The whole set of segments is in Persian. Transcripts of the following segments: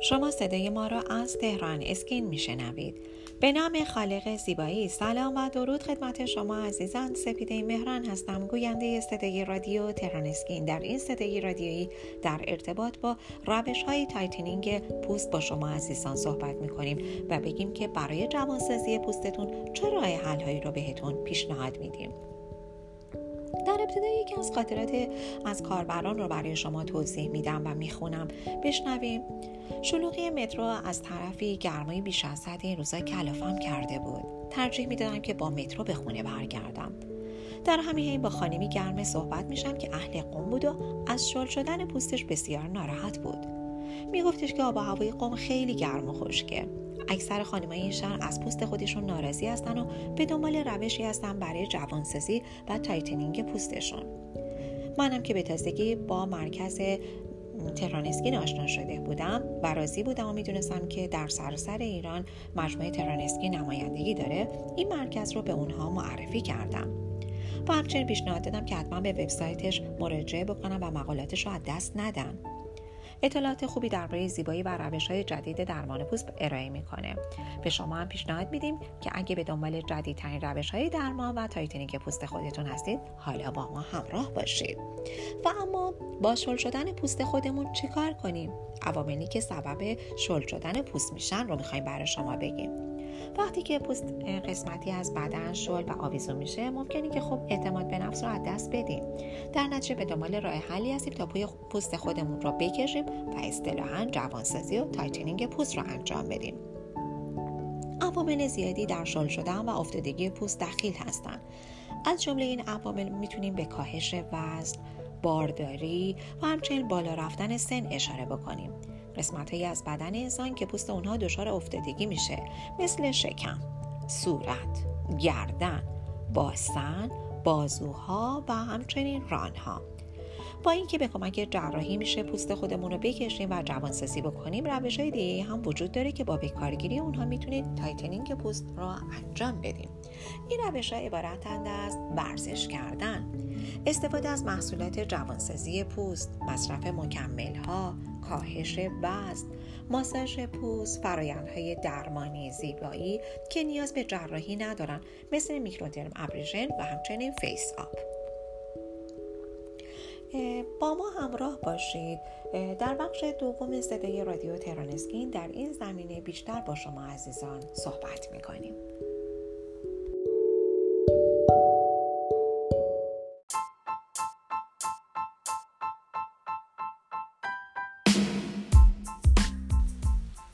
شما صدای ما را از تهران Skin میشنوید. به نام خالق زیبایی سلام و درود خدمت شما عزیزان. سپیده مهران هستم. گوینده صدای رادیو تهران Skin. در این صدای رادیویی در ارتباط با روش های tightening پوست با شما عزیزان صحبت می‌کنیم و بگیم که برای جوانسازی پوستتون چه راه حل هایی رو بهتون پیشنهاد میدیم. در ابتدا یکی از خاطرات از کاربران رو برای شما توضیح میدم و می‌خونم. بشنویم. شلوغی مترو از طرفی گرمای بیش از حد این روزا کلافم کرده بود. ترجیح می‌دادم که با مترو به خونه برگردم. در همین حین با خانمی گرمه صحبت میشم که اهل قم بود و از شل شدن پوستش بسیار ناراحت بود. میگفتش که آب و هوای قم خیلی گرم و خشکه. اکثر خانمای این شهر از پوست خودشون ناراضی هستن و به دنبال روشی هستن برای جوانسازی و tightening پوستشون. منم که به تازگی با مرکز تهران Skin آشنا شده بودم و راضی بودم و می‌دونستم که در سراسر ایران مجموعه تهران Skin نمایندگی داره. این مرکز رو به اونها معرفی کردم. و همچنین پیشنهاد دادم که حتما به وبسایتش مراجعه بکنم و مقالاتش رو از دست ندن. اطلاعات خوبی درباره زیبایی و روش های جدید درمان پوست ارائه می‌کنه. به شما هم پیشنهاد میدیم که اگه به دنبال جدیدترین روش های درمان و tightening پوست خودتون هستید حالا با ما همراه باشید. و اما با شل شدن پوست خودمون چیکار کنیم؟ عواملی که سبب شل شدن پوست میشن رو می‌خوایم برای شما بگیم. وقتی که پوست قسمتی از بدن شل و آویزون میشه ممکنه که خب اعتماد به نفس رو از دست بدیم. در نتیجه به دنبال راه حلی هستیم تا پوست خودمون رو بکشیم و اصطلاحا جوانسازی و tightening پوست رو انجام بدیم. عوامل زیادی در شل شدن و افتادگی پوست دخیل هستند از جمله این عوامل می‌تونیم به کاهش وزن بارداری و همچنین بالا رفتن سن اشاره بکنیم. قسمت هایی از بدن انسان که پوست اونها دچار افتادگی میشه مثل شکم، صورت، گردن، باسن، بازوها و همچنین رانها. با اینکه به کمک جراحی میشه پوست خودمون رو بکشیم و جوانسازی بکنیم روش های دیگه هم وجود داره که با بکارگیری اونها می‌تونید tightening پوست را انجام بدیم. این روش ها عبارتند از ورزش کردن. استفاده از محصولات جوانسازی پوست مصرف مکمل ها کاهش وزن ماساژ پوست فرایندهای درمانی زیبایی که نیاز به جراحی ندارن مثل microdermabrasion و همچنین face up با ما همراه باشید. در بخش دوم صدای رادیو تهران در این زمینه بیشتر با شما عزیزان صحبت می‌کنیم.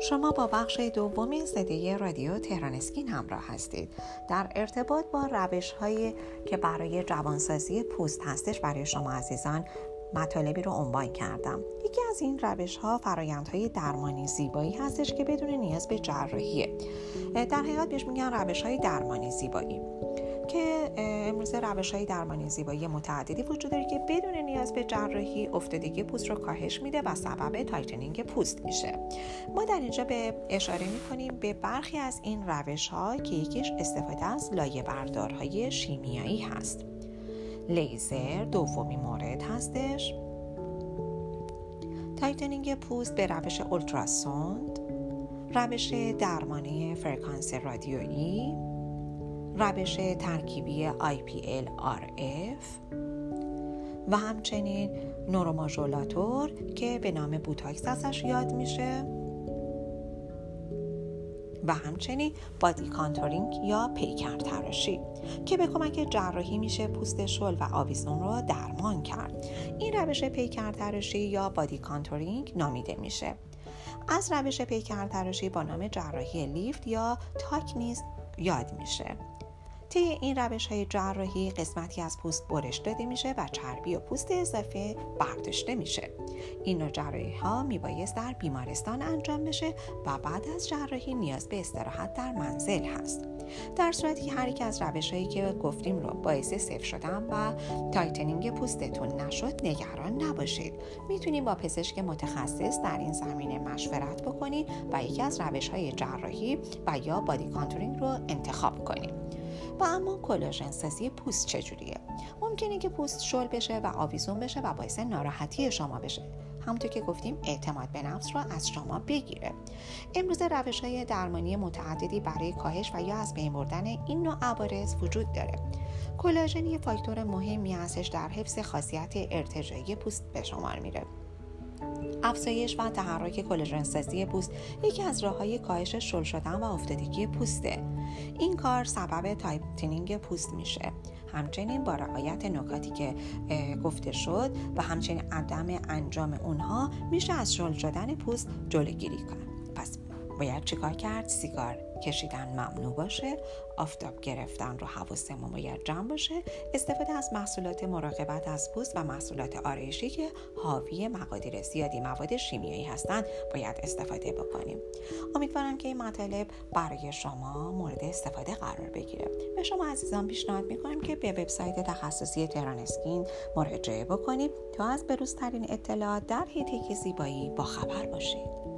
شما با بخش دوم صدای رادیو تهران اسکین همراه هستید. در ارتباط با روش هایی که برای جوانسازی پوست هستش برای شما عزیزان مطالبی رو عنوان کردم. یکی از این روش ها فرایند های درمانی زیبایی هستش که بدون نیاز به جراحیه. در حقیقت بهش میگن روش های درمانی زیبایی. که امروز روش های درمانی زیبایی متعددی وجود داره که بدون نیاز به جراحی افتادگی پوست رو کاهش میده و سبب tightening پوست میشه. ما در اینجا به اشاره می‌کنیم به برخی از این روش ها که یکیش استفاده از لایه بردارهای شیمیایی هست. لیزر دومی مورد هستش. tightening پوست به روش اولتراسوند روش درمانی فرکانس رادیویی روش ترکیبی IPL-RF و همچنین neuromodulator که به نام بوتاکس ازش یاد میشه. و همچنین body contouring یا پیکر تراشی که به کمک جراحی میشه پوست شل و آویزون رو درمان کرد. این روش پیکر تراشی یا body contouring نامیده میشه. از روش پیکر تراشی با نام جراحی lift یا tuck نیز یاد میشه. طی این روش های جراحی قسمتی از پوست برش داده میشه و چربی و پوست اضافه برداشته میشه. این نوع جراحی ها میبایست در بیمارستان انجام بشه و بعد از جراحی نیاز به استراحت در منزل هست. در صورتی هر یک از روش هایی که گفتیم رو باعث سفت شدن و tightening پوستتون نشد نگران نباشید. می‌تونید با پزشک متخصص در این زمینه مشورت بکنید و یکی از روش های جراحی و یا body contouring رو انتخاب کنید. و اما کلاژن سازی پوست چجوریه؟ ممکنه که پوست شل بشه و آویزون بشه و باعث ناراحتی شما بشه. همونطور که گفتیم اعتماد به نفس رو از شما بگیره. امروز روش های درمانی متعددی برای کاهش و یا از بین بردن این نوع عوارض وجود داره. کلاژن یه فاکتور مهمی هستش در حفظ خاصیت ارتجاعی پوست به شمار میره. افزایش و تحریک کلاژن سازی پوست یکی از راه های کاهش شل شدن و افتادگی پوسته. این کار سبب tightening پوست میشه. همچنین با رعایت نکاتی که گفته شد و همچنین عدم انجام اونها میشه از شل شدن پوست جلوگیری کرد. پس باید چیکار کرد؟ سیگار. کشیدن ممنوع باشه آفتاب گرفتن رو حواسمون باید جمع باشه. استفاده از محصولات مراقبت از پوست و محصولات آرایشی که حاوی مقادیر زیادی مواد شیمیایی هستند باید استفاده بکنیم. امیدوارم که این مطالب برای شما مورد استفاده قرار بگیره. به شما عزیزان پیشنهاد می‌کنم که به وبسایت تخصصی تهران اسکین مراجعه بکنید تا از بروزترین اطلاعات در حیطه زیبایی با خبر باشید.